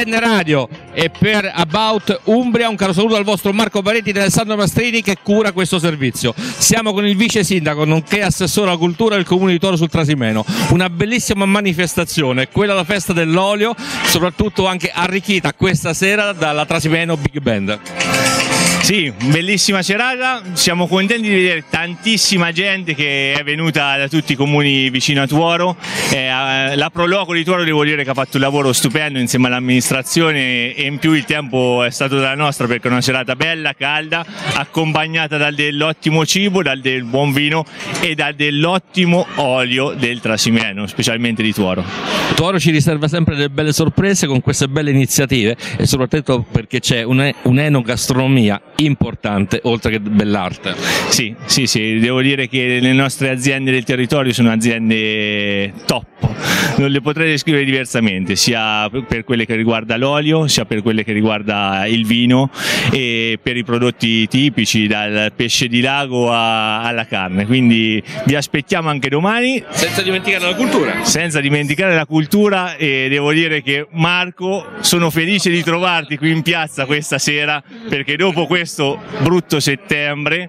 RTN Radio e per About Umbria un caro saluto al vostro Marco Baretti ed Alessandro Mastrini che cura questo servizio. Siamo con il vice sindaco nonché assessore alla cultura del comune di Toro sul Trasimeno. Una bellissima manifestazione, quella la festa dell'olio, soprattutto anche arricchita questa sera dalla Trasimeno Big Band. Sì, bellissima serata, siamo contenti di vedere tantissima gente che è venuta da tutti i comuni vicino a Tuoro. Eh, la Proloco di Tuoro devo dire che ha fatto un lavoro stupendo insieme all'amministrazione e in più il tempo è stato della nostra perché è una serata bella, calda, accompagnata dal dell'ottimo cibo, dal del buon vino e dal dell'ottimo olio del Trasimeno, specialmente di Tuoro. Tuoro ci riserva sempre delle belle sorprese con queste belle iniziative e soprattutto perché c'è un'enogastronomia importante oltre che bell'arte. Sì, sì, sì, devo dire che le nostre aziende del territorio sono aziende top, non le potrei descrivere diversamente, sia per quelle che riguarda l'olio, sia per quelle che riguarda il vino e per i prodotti tipici, dal pesce di lago a, alla carne. Quindi vi aspettiamo anche domani. Senza dimenticare la cultura. Senza dimenticare la cultura e devo dire che Marco sono felice di trovarti qui in piazza questa sera perché dopo questo questo brutto settembre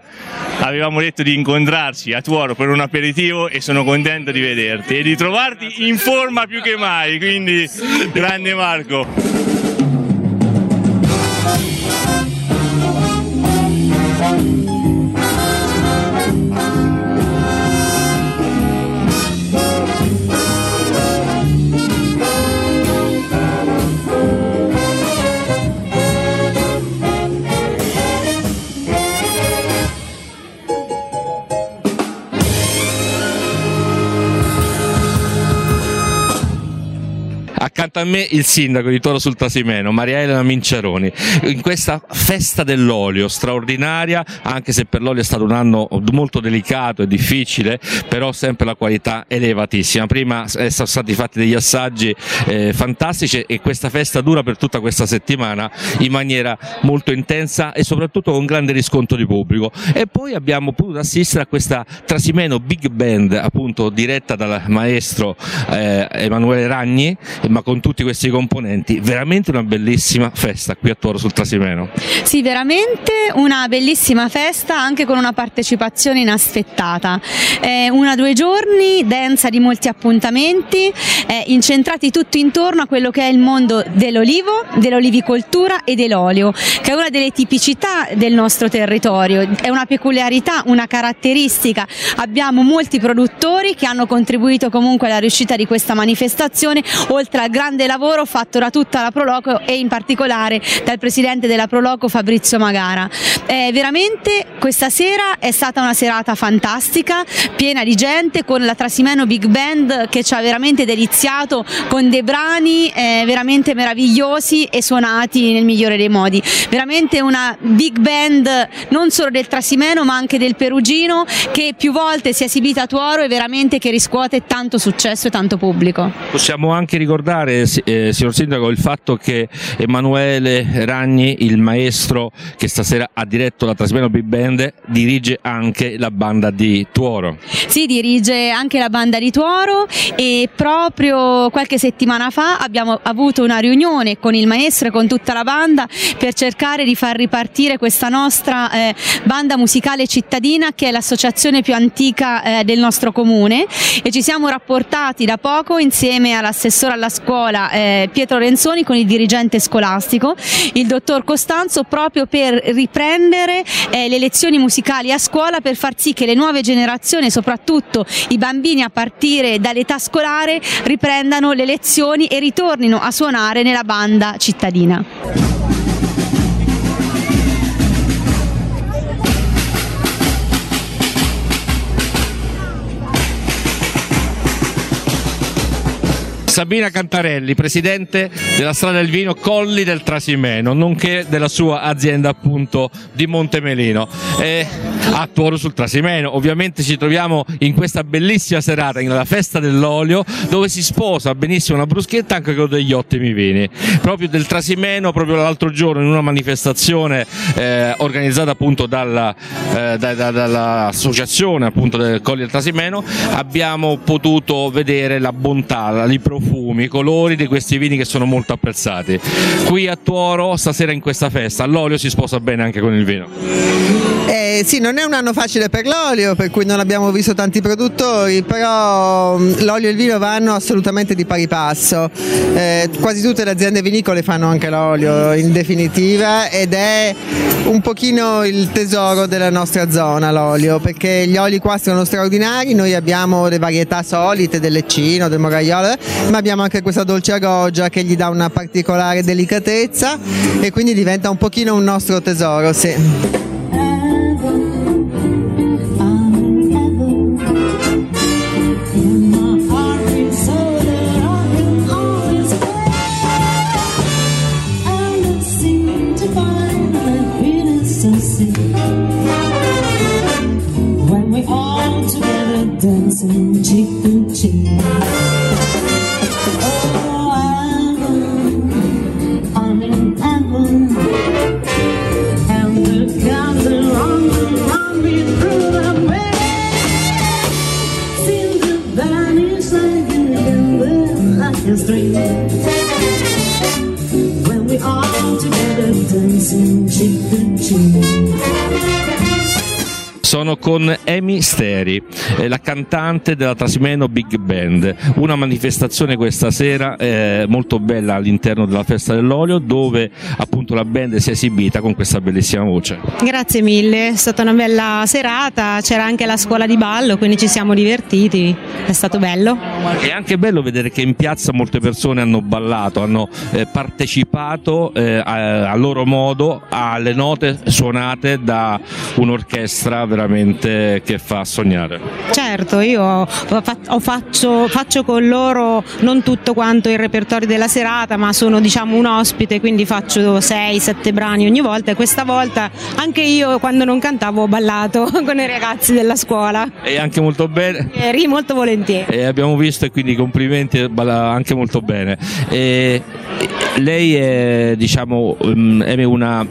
avevamo detto di incontrarci a Tuoro per un aperitivo e sono contento di vederti e di trovarti in forma più che mai, quindi grande Marco. Accanto a me il sindaco di Toro sul Trasimeno, Maria Elena Minciaroni, in questa festa dell'olio straordinaria, anche se per l'olio è stato un anno molto delicato e difficile, però sempre la qualità elevatissima. Prima sono stati fatti degli assaggi eh, fantastici e questa festa dura per tutta questa settimana in maniera molto intensa e soprattutto con grande riscontro di pubblico. E poi abbiamo potuto assistere a questa Trasimeno Big Band, appunto diretta dal maestro eh, Emanuele Ragni, ma con tutti questi componenti, veramente una bellissima festa qui a Toro sul Trasimeno. Sì, veramente una bellissima festa anche con una partecipazione inaspettata. Eh, una due giorni densa di molti appuntamenti, eh, incentrati tutto intorno a quello che è il mondo dell'olivo, dell'olivicoltura e dell'olio, che è una delle tipicità del nostro territorio, è una peculiarità, una caratteristica. Abbiamo molti produttori che hanno contribuito comunque alla riuscita di questa manifestazione, oltre al grande lavoro fatto da tutta la Proloco e in particolare dal presidente della Proloco Fabrizio Magara. Eh, veramente questa sera è stata una serata fantastica, piena di gente, con la Trasimeno Big Band che ci ha veramente deliziato con dei brani eh, veramente meravigliosi e suonati nel migliore dei modi. Veramente una big band non solo del Trasimeno ma anche del Perugino che più volte si è esibita a Tuoro e veramente che riscuote tanto successo e tanto pubblico. Possiamo anche ricordare eh, signor Sindaco, il fatto che Emanuele Ragni, il maestro che stasera ha diretto la Trasmeno Big Band, dirige anche la banda di Tuoro. Sì, dirige anche la banda di Tuoro e proprio qualche settimana fa abbiamo avuto una riunione con il maestro e con tutta la banda per cercare di far ripartire questa nostra eh, banda musicale cittadina che è l'associazione più antica eh, del nostro comune e ci siamo rapportati da poco insieme all'assessore alla scuola scuola eh, Pietro Renzoni con il dirigente scolastico, il dottor Costanzo, proprio per riprendere eh, le lezioni musicali a scuola per far sì che le nuove generazioni, soprattutto i bambini a partire dall'età scolare, riprendano le lezioni e ritornino a suonare nella banda cittadina. Sabina Cantarelli, presidente della strada del vino Colli del Trasimeno, nonché della sua azienda appunto di Montemelino. E a Tuoro sul Trasimeno, ovviamente ci troviamo in questa bellissima serata, nella festa dell'olio, dove si sposa benissimo una bruschetta anche con degli ottimi vini. Proprio del Trasimeno, proprio l'altro giorno in una manifestazione eh, organizzata appunto dalla, eh, da, da, dall'associazione appunto del Colli del Trasimeno, abbiamo potuto vedere la bontà, la, profumi, colori di questi vini che sono molto apprezzati. Qui a Tuoro, stasera in questa festa, l'olio si sposa bene anche con il vino. Eh, sì, non è un anno facile per l'olio, per cui non abbiamo visto tanti produttori, però mm, l'olio e il vino vanno assolutamente di pari passo. Eh, quasi tutte le aziende vinicole fanno anche l'olio in definitiva ed è un pochino il tesoro della nostra zona l'olio, perché gli oli qua sono straordinari, noi abbiamo le varietà solite del leccino, del moraiolo, ma abbiamo anche questa dolce agoggia che gli dà una particolare delicatezza e quindi diventa un pochino un nostro tesoro, sì. Con Amy Steri, la cantante della Trasimeno Big Band, una manifestazione questa sera eh, molto bella all'interno della Festa dell'Olio dove appunto la band si è esibita con questa bellissima voce. Grazie mille, è stata una bella serata, c'era anche la scuola di ballo, quindi ci siamo divertiti, è stato bello. È anche bello vedere che in piazza molte persone hanno ballato, hanno eh, partecipato eh, a, a loro modo alle note suonate da un'orchestra veramente che fa sognare. Certo, io faccio, faccio, con loro non tutto quanto il repertorio della serata, ma sono diciamo un ospite, quindi faccio 6-7 brani ogni volta e questa volta anche io quando non cantavo ho ballato con i ragazzi della scuola. E anche molto bene. Eri molto volentieri. E abbiamo visto e quindi complimenti, anche molto bene. E lei è diciamo mm, è una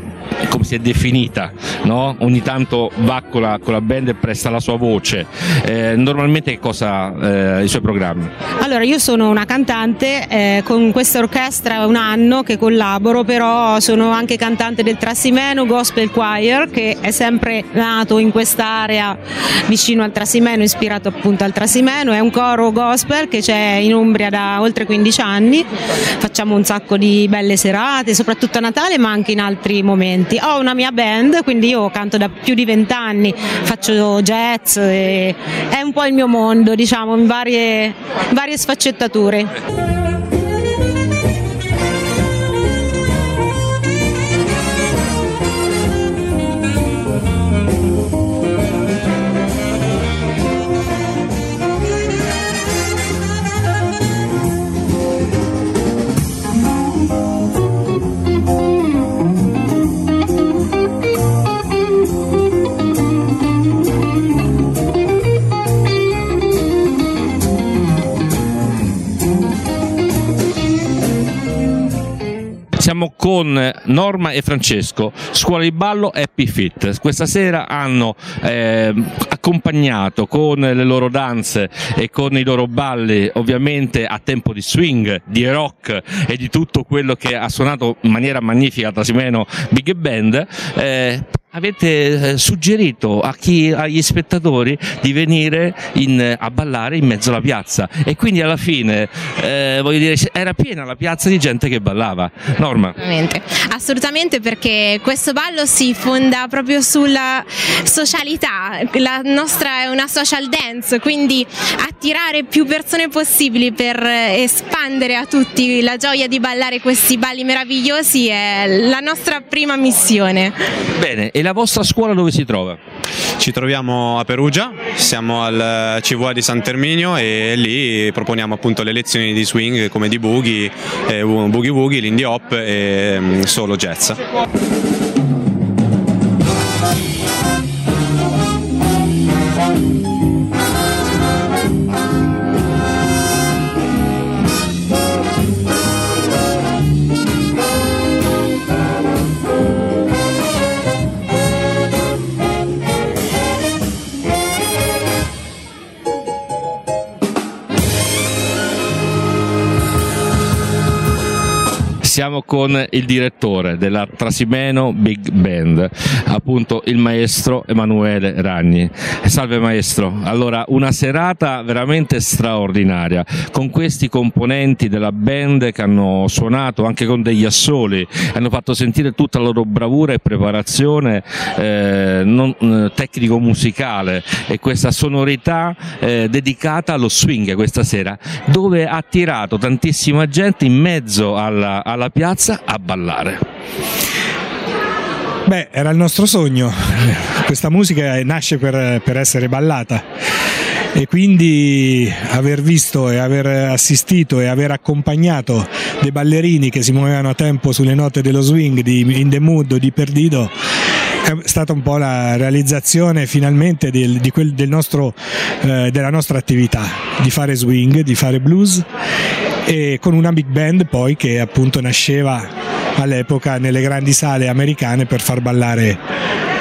come si è definita, no? ogni tanto va con la, con la, band e presta la sua voce. Eh, normalmente che cosa eh, i suoi programmi? Allora, io sono una cantante eh, con questa orchestra un anno che collaboro, però sono anche cantante del Trasimeno Gospel Choir che è sempre nato in quest'area vicino al Trasimeno, ispirato appunto al Trasimeno, è un coro gospel che c'è in Umbria da oltre 15 anni, facciamo un sacco di belle serate, soprattutto a Natale ma anche in altri momenti. Ho una mia band, quindi io canto da più di vent'anni, faccio jazz, è un po' il mio mondo, diciamo, in varie, varie sfaccettature. Siamo con Norma e Francesco, scuola di ballo Happy Fit. Questa sera hanno eh, accompagnato con le loro danze e con i loro balli, ovviamente a tempo di swing, di rock e di tutto quello che ha suonato in maniera magnifica Trasimeno Big Band. Eh, avete eh, suggerito a chi, agli spettatori di venire in, a ballare in mezzo alla piazza. E quindi alla fine eh, voglio dire era piena la piazza di gente che ballava. Norma? Assolutamente, assolutamente perché questo ballo si fonda proprio sulla socialità. La nostra è una social dance quindi attirare più persone possibili per espandere a tutti la gioia di ballare questi balli meravigliosi è la nostra prima missione. Bene e la vostra scuola dove si trova? Ci troviamo a Perugia, siamo al CVA di San Terminio e lì proponiamo appunto le lezioni di swing come di boogie, eh, boogie woogie, l'indie hop e mm, solo jazz. Siamo con il direttore della Trasimeno Big Band, appunto il maestro Emanuele Ragni. Salve maestro, allora una serata veramente straordinaria. Con questi componenti della band che hanno suonato anche con degli assoli, hanno fatto sentire tutta la loro bravura e preparazione eh, eh, tecnico-musicale. E questa sonorità eh, dedicata allo swing questa sera, dove ha attirato tantissima gente in mezzo alla, alla piazza a ballare. Beh, era il nostro sogno. Questa musica nasce per, per essere ballata e quindi aver visto e aver assistito e aver accompagnato dei ballerini che si muovevano a tempo sulle note dello swing di In the Mood di Perdido è stata un po' la realizzazione finalmente del, quel- del nostro, eh, della nostra attività, di fare swing, di fare blues e con una big band poi che appunto nasceva all'epoca nelle grandi sale americane per far ballare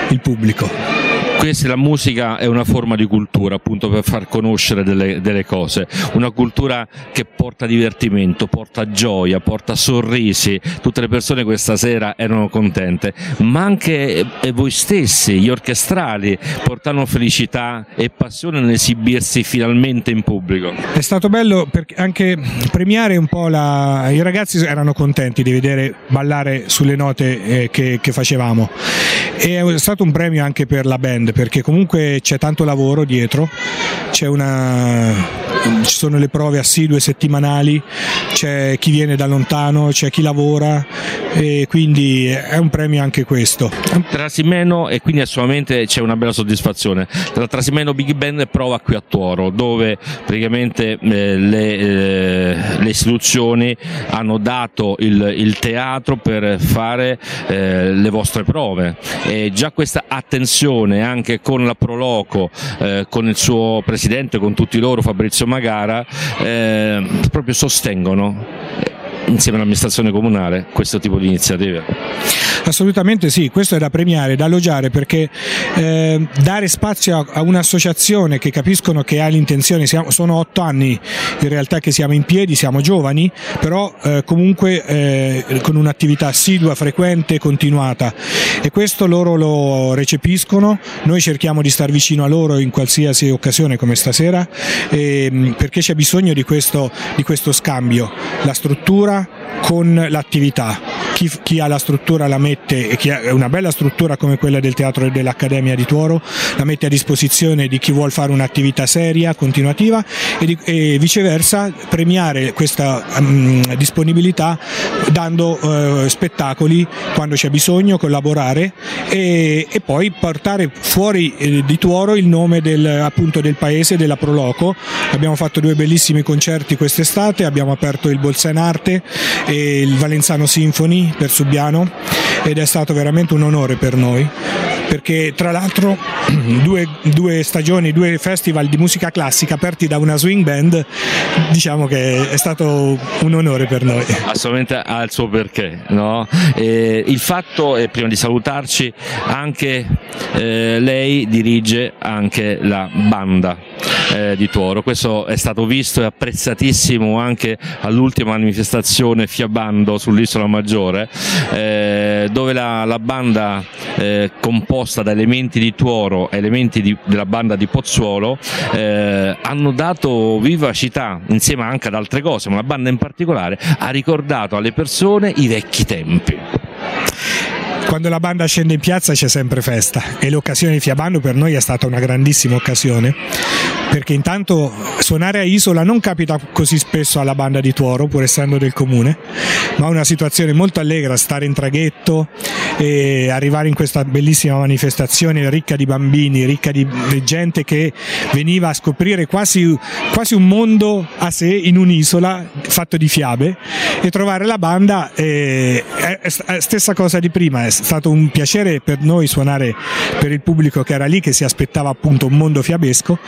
il pubblico. Questa la musica è una forma di cultura, appunto per far conoscere delle, delle cose, una cultura che porta divertimento, porta gioia, porta sorrisi, tutte le persone questa sera erano contente, ma anche eh, voi stessi, gli orchestrali, portarono felicità e passione nell'esibirsi finalmente in pubblico. È stato bello anche premiare un po' la... i ragazzi erano contenti di vedere ballare sulle note eh, che, che facevamo. E è stato un premio anche per la band perché comunque c'è tanto lavoro dietro, c'è una... ci sono le prove assidue settimanali, c'è chi viene da lontano, c'è chi lavora e quindi è un premio anche questo. Trasimeno e quindi assolutamente c'è una bella soddisfazione. La Trasimeno Big Band prova qui a Tuoro, dove praticamente eh, le, eh, le istituzioni hanno dato il, il teatro per fare eh, le vostre prove. E già questa attenzione anche con la Proloco, eh, con il suo presidente, con tutti loro, Fabrizio Magara, eh, proprio sostengono insieme all'amministrazione comunale questo tipo di iniziative. Assolutamente sì, questo è da premiare, da elogiare perché eh, dare spazio a, un'associazione che capiscono che ha l'intenzione, sono otto anni in realtà che siamo in piedi, siamo giovani, però eh, comunque eh, con un'attività assidua, frequente, continuata e questo loro lo recepiscono, noi cerchiamo di star vicino a loro in qualsiasi occasione come stasera ehm, perché c'è bisogno di questo, di questo scambio, la struttura Nah con l'attività. Chi, chi ha la struttura la mette, e chi ha una bella struttura come quella del teatro e dell'Accademia di Tuoro, la mette a disposizione di chi vuole fare un'attività seria, continuativa e, di- e viceversa premiare questa mm, disponibilità dando eh, spettacoli quando c'è bisogno, collaborare e, e poi portare fuori eh, di Tuoro il nome del, appunto del paese, della Proloco. Abbiamo fatto due bellissimi concerti quest'estate, abbiamo aperto il Bolsenarte e il Valenzano Symphony per Subiano ed è stato veramente un onore per noi perché tra l'altro due, due stagioni, due festival di musica classica aperti da una swing band, diciamo che è stato un onore per noi. assolutamente ha il suo perché. No? E il fatto è, prima di salutarci, anche eh, lei dirige anche la banda eh, di Tuoro. Questo è stato visto e apprezzatissimo anche all'ultima manifestazione Fiabando sull'Isola Maggiore, eh, dove la, la banda eh, composta da elementi di Tuoro e elementi di- della banda di Pozzuolo eh, hanno dato vivacità insieme anche ad altre cose, ma la banda in particolare ha ricordato alle persone i vecchi tempi. Quando la banda scende in piazza c'è sempre festa. E l'occasione di Fiabando per noi è stata una grandissima occasione perché intanto suonare a Isola non capita così spesso alla banda di Tuoro pur essendo del comune ma è una situazione molto allegra stare in traghetto e arrivare in questa bellissima manifestazione ricca di bambini, ricca di gente che veniva a scoprire quasi, quasi un mondo a sé in un'isola fatto di fiabe e trovare la banda eh, è, è stessa cosa di prima, è stato un piacere per noi suonare per il pubblico che era lì che si aspettava appunto un mondo fiabesco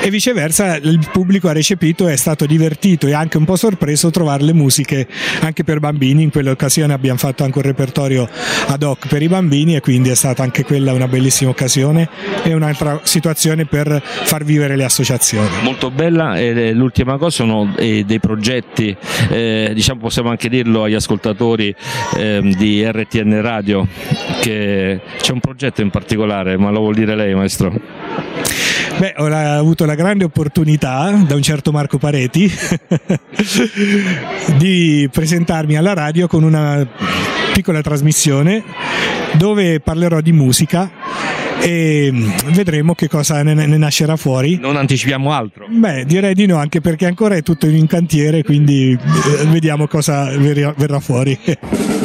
e viceversa il pubblico ha recepito è stato divertito e anche un po' sorpreso trovare le musiche anche per bambini, in quell'occasione abbiamo fatto anche un repertorio ad hoc TikTok per i bambini e quindi è stata anche quella una bellissima occasione e un'altra situazione per far vivere le associazioni. Molto bella e l'ultima cosa sono eh, dei progetti, eh, diciamo possiamo anche dirlo agli ascoltatori ehm, di RTN Radio, che c'è un progetto in particolare, ma lo vuol dire lei maestro? Beh, ho la- avuto la grande opportunità da un certo Marco Pareti di presentarmi alla radio con una piccola trasmissione dove parlerò di musica e vedremo che cosa ne, ne nascerà fuori. Non anticipiamo altro. Beh, direi di no, anche perché ancora è tutto in cantiere, quindi eh, vediamo cosa verrà fuori.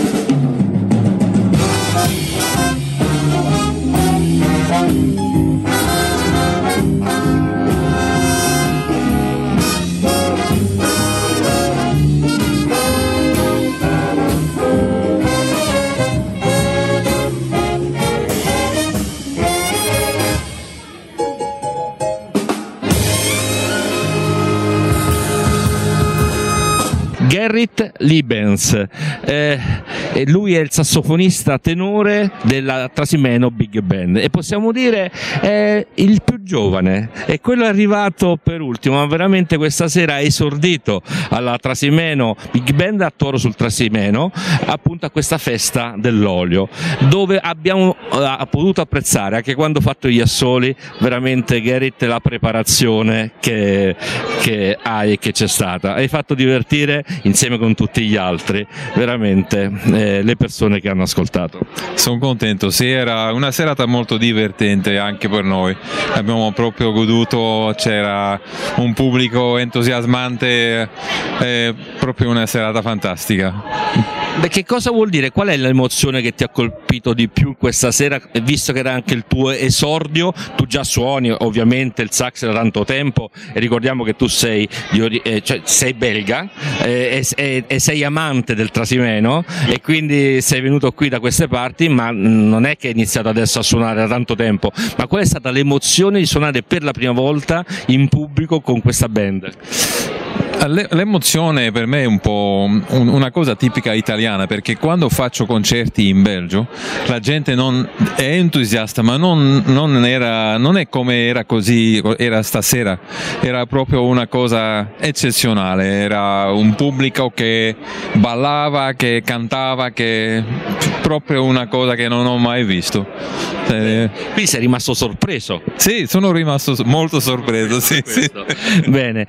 Gerrit Liebens, eh, lui è il sassofonista tenore della Trasimeno Big Band. E possiamo dire è il più giovane. E quello è arrivato per ultimo, ma veramente questa sera ha esordito alla Trasimeno Big Band a Toro sul Trasimeno, appunto a questa festa dell'olio, dove abbiamo eh, potuto apprezzare anche quando ho fatto gli assoli veramente Gerrit la preparazione che, che hai e che c'è stata. Hai fatto divertire insieme con tutti gli altri veramente eh, le persone che hanno ascoltato. Sono contento, sì, era una serata molto divertente anche per noi. Abbiamo proprio goduto, c'era un pubblico entusiasmante, eh, proprio una serata fantastica. Beh, che cosa vuol dire? Qual è l'emozione che ti ha colpito di più questa sera, visto che era anche il tuo esordio? Tu già suoni ovviamente il sax da tanto tempo e ricordiamo che tu sei, di ori- eh, cioè, sei belga eh, e, e- e sei amante del Trasimeno e quindi sei venuto qui da queste parti, ma non è che hai iniziato adesso a suonare da tanto tempo. Ma qual è stata l'emozione di suonare per la prima volta in pubblico con questa band? Le- L'emozione per me è un po' un- una cosa tipica italiana perché quando faccio concerti in Belgio la gente non è entusiasta ma non, non era, non è come era così era stasera era proprio una cosa eccezionale era un pubblico che ballava che cantava che proprio una cosa che non ho mai visto Eh, Qui sei rimasto sorpreso. sì sono rimasto molto sorpreso sì, sì. Bene.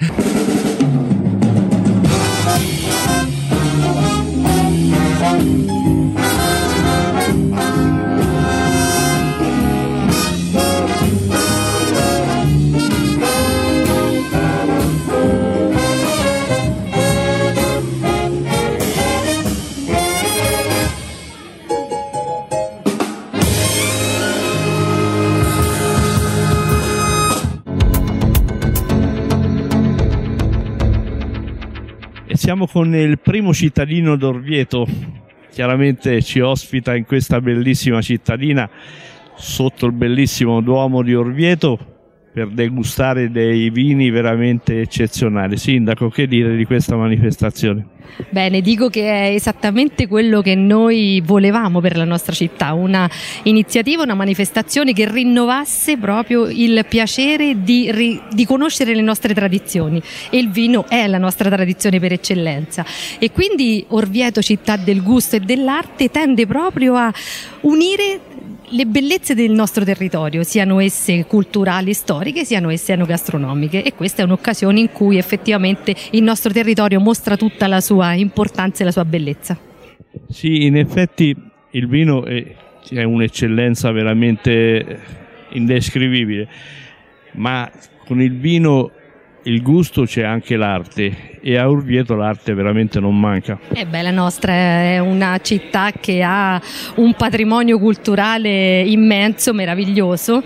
Siamo con il primo cittadino d'Orvieto, chiaramente ci ospita in questa bellissima cittadina sotto il bellissimo Duomo di Orvieto per degustare dei vini veramente eccezionali. Sindaco, che dire di questa manifestazione? Bene, dico che è esattamente quello che noi volevamo per la nostra città, una iniziativa, una manifestazione che rinnovasse proprio il piacere di, di conoscere le nostre tradizioni e il vino è la nostra tradizione per eccellenza e quindi Orvieto, città del gusto e dell'arte, tende proprio a unire le bellezze del nostro territorio, siano esse culturali, storiche, siano esse enogastronomiche e questa è un'occasione in cui effettivamente il nostro territorio mostra tutta la sua importanza e la sua bellezza. Sì, in effetti il vino è, è un'eccellenza veramente indescrivibile, ma con il vino il gusto c'è anche l'arte e a Orvieto l'arte veramente non manca. E beh, la nostra è una città che ha un patrimonio culturale immenso, meraviglioso,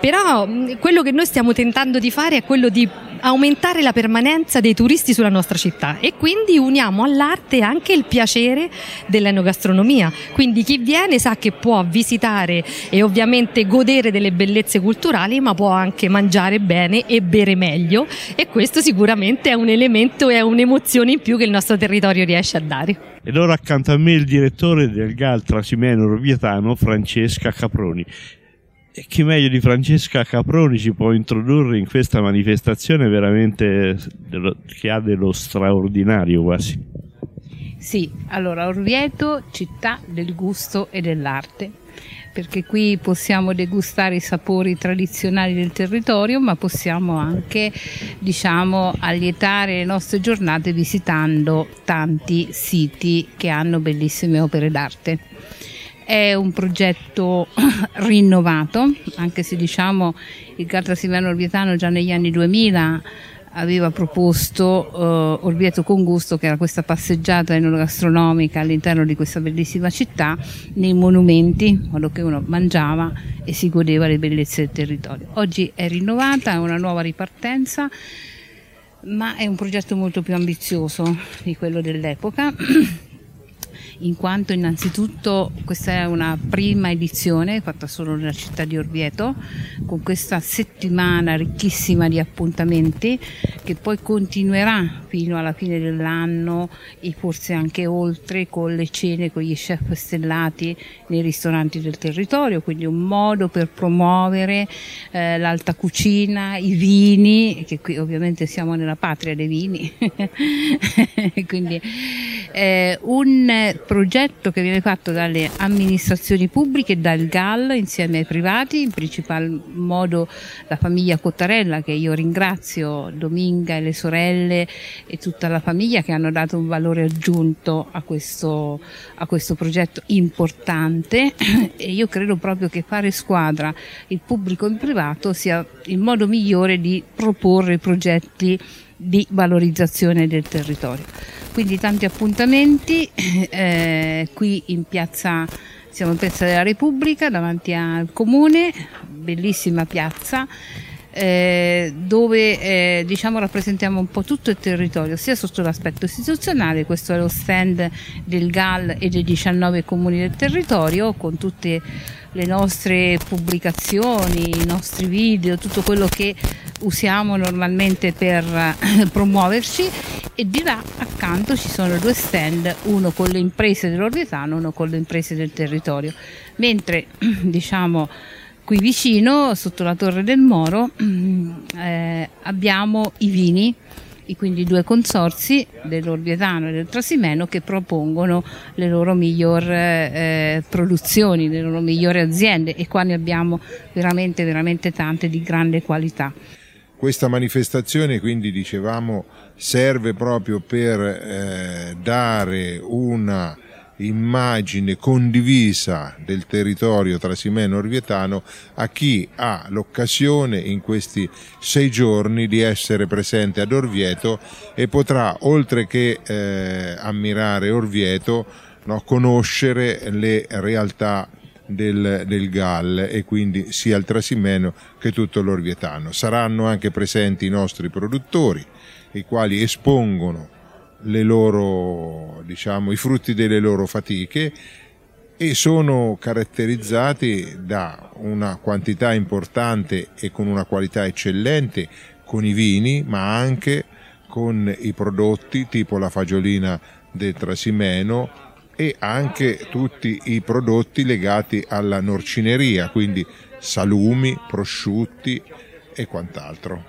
però quello che noi stiamo tentando di fare è quello di aumentare la permanenza dei turisti sulla nostra città e quindi uniamo all'arte anche il piacere dell'enogastronomia. Quindi chi viene sa che può visitare e ovviamente godere delle bellezze culturali, ma può anche mangiare bene e bere meglio e questo sicuramente è un elemento e un'emozione in più che il nostro territorio riesce a dare. Ed ora accanto a me il direttore del GAL Trasimeno Orvietano, Francesca Caproni. E chi meglio di Francesca Caproni ci può introdurre in questa manifestazione veramente che ha dello straordinario quasi? Sì, allora Orvieto, città del gusto e dell'arte, perché qui possiamo degustare i sapori tradizionali del territorio, ma possiamo anche, diciamo, allietare le nostre giornate visitando tanti siti che hanno bellissime opere d'arte. È un progetto rinnovato, anche se diciamo il Carta Silvano Orvietano già negli anni 2000 aveva proposto eh, Orvieto con gusto, che era questa passeggiata enogastronomica all'interno di questa bellissima città, nei monumenti, in modo che uno mangiava e si godeva le bellezze del territorio. Oggi è rinnovata, è una nuova ripartenza, ma è un progetto molto più ambizioso di quello dell'epoca. in quanto innanzitutto questa è una prima edizione fatta solo nella città di Orvieto, con questa settimana ricchissima di appuntamenti che poi continuerà fino alla fine dell'anno e forse anche oltre con le cene con gli chef stellati nei ristoranti del territorio, quindi un modo per promuovere eh, l'alta cucina, i vini, che qui ovviamente siamo nella patria dei vini, quindi eh, un progetto che viene fatto dalle amministrazioni pubbliche dal GAL insieme ai privati, in principal modo la famiglia Cottarella che io ringrazio, Dominga e le sorelle e tutta la famiglia che hanno dato un valore aggiunto a questo, a questo progetto importante e io credo proprio che fare squadra il pubblico e il privato sia il modo migliore di proporre progetti di valorizzazione del territorio. Quindi tanti appuntamenti eh, qui in piazza, siamo in piazza della Repubblica davanti al comune, bellissima piazza. eh, dove eh, diciamo rappresentiamo un po' tutto il territorio sia sotto l'aspetto istituzionale questo è lo stand del GAL e dei 19 comuni del territorio con tutte le nostre pubblicazioni, i nostri video, tutto quello che usiamo normalmente per eh, promuoverci e di là accanto ci sono due stand, uno con le imprese dell'Orvietano, uno con le imprese del territorio. Mentre diciamo qui vicino, sotto la Torre del Moro, eh, abbiamo i vini quindi due consorzi dell'Orvietano e del Trasimeno che propongono le loro migliori eh, produzioni, le loro migliori aziende e qua ne abbiamo veramente veramente tante di grande qualità. Questa manifestazione, quindi dicevamo, serve proprio per eh, dare una immagine condivisa del territorio trasimeno-orvietano a chi ha l'occasione in questi sei giorni di essere presente ad Orvieto e potrà, oltre che eh, ammirare Orvieto, no, conoscere le realtà del, del GAL e quindi sia il Trasimeno che tutto l'Orvietano. Saranno anche presenti i nostri produttori, i quali espongono le loro, diciamo, i frutti delle loro fatiche e sono caratterizzati da una quantità importante e con una qualità eccellente con i vini, ma anche con i prodotti tipo la fagiolina del Trasimeno e anche tutti i prodotti legati alla norcineria, quindi salumi, prosciutti e quant'altro.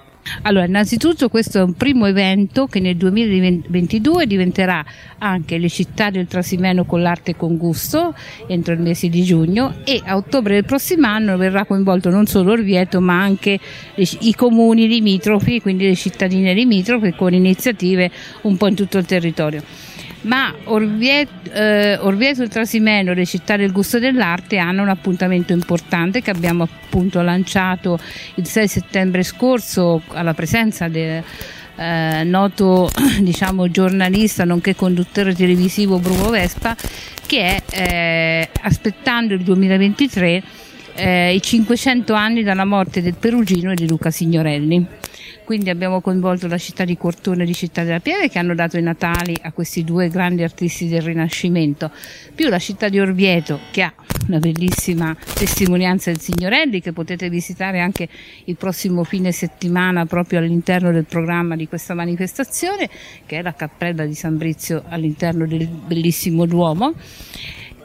Allora, innanzitutto questo è un primo evento che nel 2022 diventerà anche le città del Trasimeno con l'arte e con gusto entro il mese di giugno e a ottobre del prossimo anno verrà coinvolto non solo Orvieto ma anche i comuni limitrofi, quindi le cittadine limitrofe con iniziative un po' in tutto il territorio ma Orvieto, eh, e Trasimeno, le città del gusto dell'arte, hanno un appuntamento importante che abbiamo appunto lanciato il 6 settembre scorso alla presenza del eh, noto diciamo, giornalista nonché conduttore televisivo Bruno Vespa che è eh, aspettando il 2023 eh, i 500 anni dalla morte del Perugino e di Luca Signorelli quindi abbiamo coinvolto la città di Cortona e di Città della Pieve che hanno dato i natali a questi due grandi artisti del Rinascimento, più la città di Orvieto che ha una bellissima testimonianza del Signorelli che potete visitare anche il prossimo fine settimana proprio all'interno del programma di questa manifestazione che è la cappella di San Brizio all'interno del bellissimo Duomo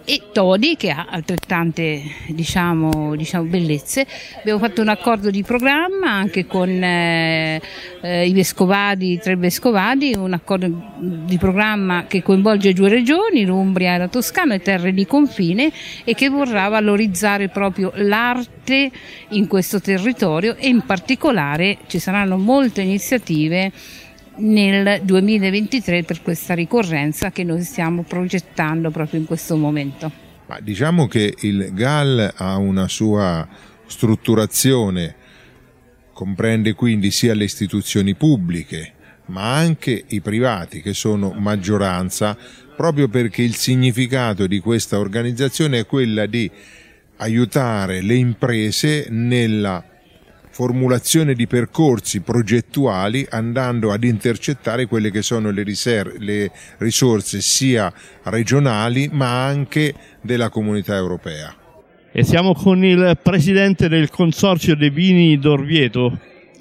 e Todi che ha altrettante diciamo, diciamo, bellezze. Abbiamo fatto un accordo di programma anche con eh, eh, i vescovadi, tre vescovadi, un accordo di programma che coinvolge due regioni, l'Umbria e la Toscana e terre di confine e che vorrà valorizzare proprio l'arte in questo territorio e in particolare ci saranno molte iniziative nel 2023 per questa ricorrenza che noi stiamo progettando proprio in questo momento. Ma diciamo che il GAL ha una sua strutturazione, comprende quindi sia le istituzioni pubbliche, ma anche i privati che sono maggioranza, proprio perché il significato di questa organizzazione è quella di aiutare le imprese nella formulazione di percorsi progettuali andando ad intercettare quelle che sono le, riser- le risorse sia regionali ma anche della comunità europea. E siamo con il presidente del consorzio dei vini d'Orvieto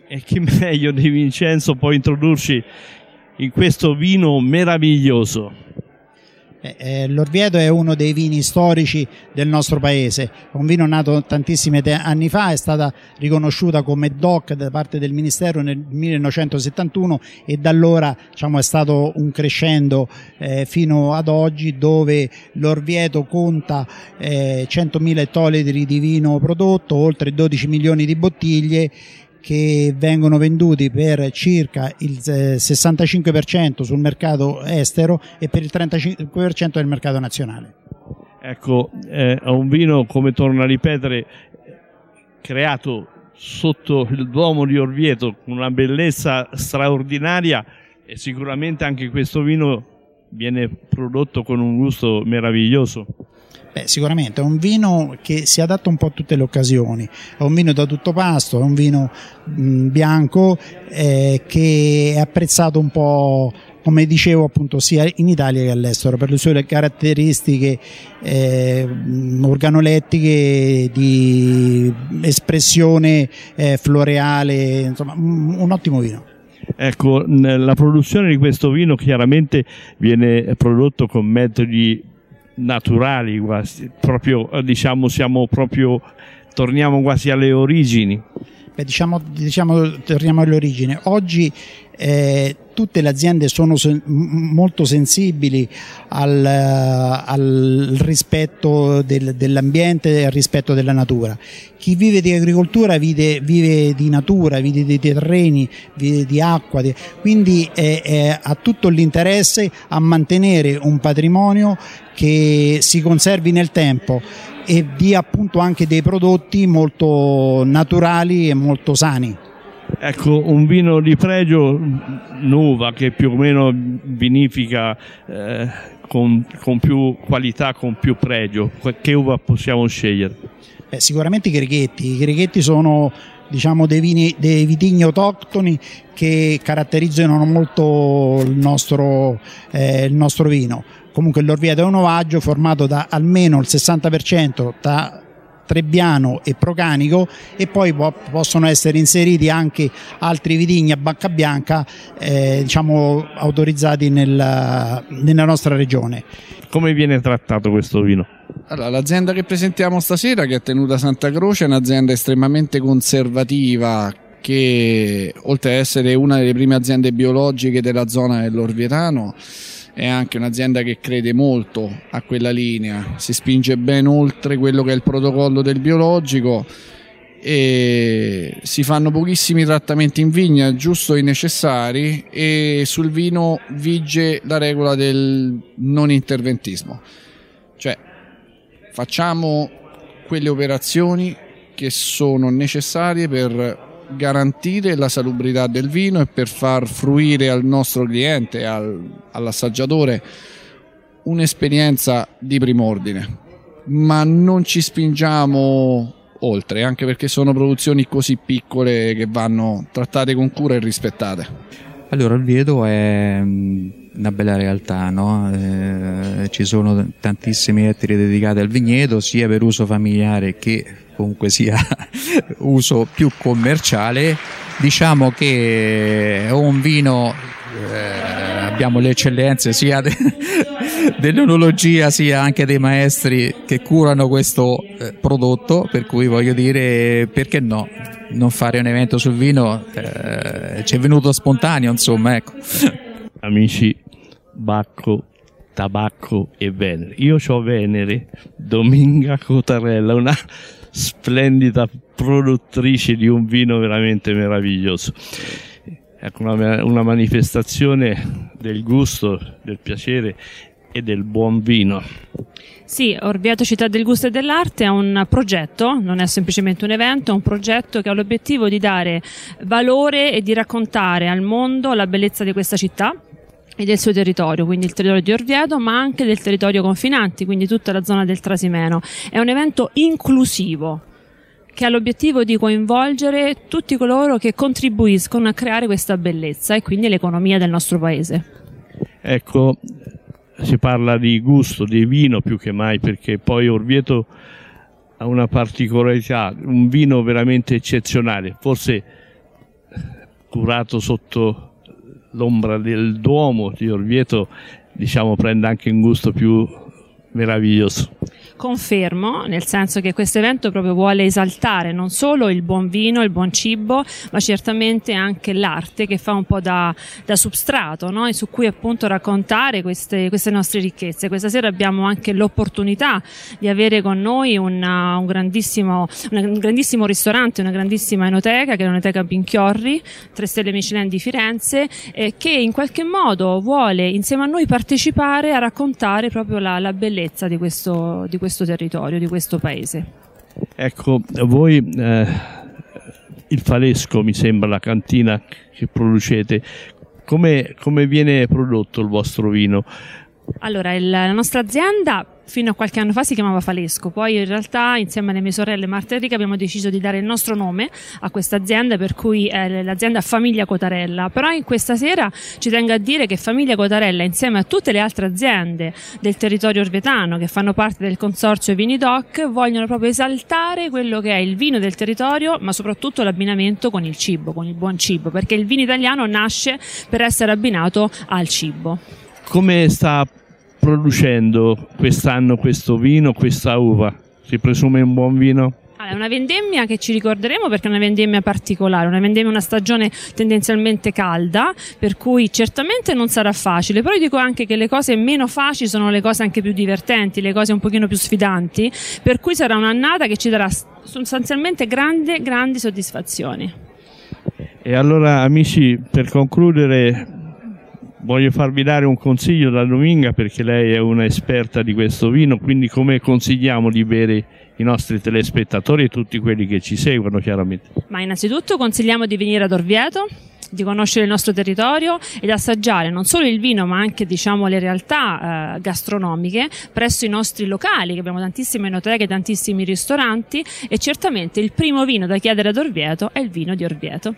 e chi meglio di Vincenzo può introdurci in questo vino meraviglioso. Eh, eh, L'Orvieto è uno dei vini storici del nostro paese, un vino nato tantissimi anni fa, è stata riconosciuta come DOC da parte del Ministero nel 1971 e da allora diciamo, è stato un crescendo eh, fino ad oggi dove l'Orvieto conta eh, 100.000 ettolitri di vino prodotto, oltre 12 milioni di bottiglie che vengono venduti per circa il eh, 65% sul mercato estero e per il 35% nel mercato nazionale. Ecco, eh, è un vino, come torno a ripetere, creato sotto il Duomo di Orvieto con una bellezza straordinaria e sicuramente anche questo vino viene prodotto con un gusto meraviglioso. Beh, sicuramente è un vino che si adatta un po' a tutte le occasioni, è un vino da tutto pasto, è un vino mh, bianco eh, che è apprezzato un po' come dicevo appunto sia in Italia che all'estero per le sue caratteristiche eh, organolettiche di espressione eh, floreale, insomma un, ottimo vino. Ecco, la produzione di questo vino chiaramente viene prodotto con metodi naturali, quasi, proprio, diciamo, siamo proprio, torniamo quasi alle origini. Beh, diciamo, diciamo, torniamo all'origine. Oggi eh, tutte le aziende sono sen- molto sensibili al, al rispetto del- dell'ambiente e al rispetto della natura. Chi vive di agricoltura vive, vive di natura, vive di terreni, vive di acqua, di- quindi eh, eh, ha tutto l'interesse a mantenere un patrimonio che si conservi nel tempo e dia appunto anche dei prodotti molto naturali e molto sani. Ecco, un vino di pregio Nuva che più o meno vinifica eh, con, con più qualità, con più pregio. Che uva possiamo scegliere? Beh, sicuramente i grighetti. I grighetti sono diciamo, dei, vini, dei vitigni autoctoni che caratterizzano molto il nostro, eh, il nostro vino. Comunque l'Orvieto è un ovaggio formato da almeno il 60% da Trebbiano e Procanico e poi po- possono essere inseriti anche altri vitigni a bacca bianca eh, diciamo, autorizzati nel- nella nostra regione. Come viene trattato questo vino? Allora, l'azienda che presentiamo stasera, che è tenuta Santa Croce, è un'azienda estremamente conservativa che oltre ad essere una delle prime aziende biologiche della zona dell'Orvietano è anche un'azienda che crede molto a quella linea, si spinge ben oltre quello che è il protocollo del biologico e si fanno pochissimi trattamenti in vigna, giusto i necessari e sul vino vige la regola del non interventismo. Cioè facciamo quelle operazioni che sono necessarie per garantire la salubrità del vino e per far fruire al nostro cliente, al- all'assaggiatore, un'esperienza di prim'ordine. Ma non ci spingiamo oltre, anche perché sono produzioni così piccole che vanno trattate con cura e rispettate. Allora, Orvieto è mm, una bella realtà, no? Eh, ci sono tantissimi ettari dedicati al vigneto, sia per uso familiare che comunque sia uso più commerciale. Diciamo che è un vino, eh, abbiamo le eccellenze sia de- dell'enologia sia anche dei maestri che curano questo eh, prodotto, per cui voglio dire perché no? Non fare un evento sul vino eh, ci è venuto spontaneo, insomma, ecco. Amici, Bacco, Tabacco e Venere. Io ho Venere, Dominga Cotarella, una splendida produttrice di un vino veramente meraviglioso. Ecco, una, una manifestazione del gusto, del piacere e del buon vino. Sì, Orvieto Città del Gusto e dell'Arte è un progetto, non è semplicemente un evento, è un progetto che ha l'obiettivo di dare valore e di raccontare al mondo la bellezza di questa città e del suo territorio, quindi il territorio di Orvieto, ma anche del territorio confinanti, quindi tutta la zona del Trasimeno. È un evento inclusivo che ha l'obiettivo di coinvolgere tutti coloro che contribuiscono a creare questa bellezza e quindi l'economia del nostro paese. Ecco, si parla di gusto, di vino più che mai, perché poi Orvieto ha una particolarità, un vino veramente eccezionale, forse curato sotto l'ombra del Duomo di Orvieto, diciamo prende anche un gusto più meraviglioso. Confermo, nel senso che questo evento proprio vuole esaltare non solo il buon vino, il buon cibo, ma certamente anche l'arte che fa un po' da, da substrato no? e su cui appunto raccontare queste, queste nostre ricchezze. Questa sera abbiamo anche l'opportunità di avere con noi una- un, grandissimo, un grandissimo ristorante, una grandissima enoteca che è l'Enoteca Pinchiorri, 3 stelle Michelin di Firenze, eh, che in qualche modo vuole insieme a noi partecipare a raccontare proprio la, la bellezza di questo, di questo territorio, di questo paese. Ecco, voi eh, il Falesco mi sembra la cantina che producete, come, come viene prodotto il vostro vino? Allora, il- la nostra azienda fino a qualche anno fa si chiamava Falesco, poi in realtà insieme alle mie sorelle Marta e Enrica abbiamo deciso di dare il nostro nome a questa azienda, per cui è l'azienda Famiglia Cotarella. Però in questa sera ci tengo a dire che Famiglia Cotarella, insieme a tutte le altre aziende del territorio orvetano che fanno parte del consorzio Vini Doc, vogliono proprio esaltare quello che è il vino del territorio, ma soprattutto l'abbinamento con il cibo, con il buon cibo, perché il vino italiano nasce per essere abbinato al cibo. Come sta producendo quest'anno questo vino, questa uva? Si presume un buon vino? Allora, è una vendemmia che ci ricorderemo perché è una vendemmia particolare, una vendemmia una stagione tendenzialmente calda, per cui certamente non sarà facile, però io dico anche che le cose meno facili sono le cose anche più divertenti, le cose un pochino più sfidanti, per cui sarà un'annata che ci darà sostanzialmente grandi, grandi soddisfazioni. E allora amici, per concludere voglio farvi dare un consiglio da Dominga perché lei è un'esperta di questo vino, quindi come consigliamo di bere i nostri telespettatori e tutti quelli che ci seguono chiaramente. Ma innanzitutto consigliamo di venire ad Orvieto, di conoscere il nostro territorio ed assaggiare non solo il vino ma anche diciamo, le realtà eh, gastronomiche presso i nostri locali, che abbiamo tantissime enoteche, tantissimi ristoranti e certamente il primo vino da chiedere ad Orvieto è il vino di Orvieto.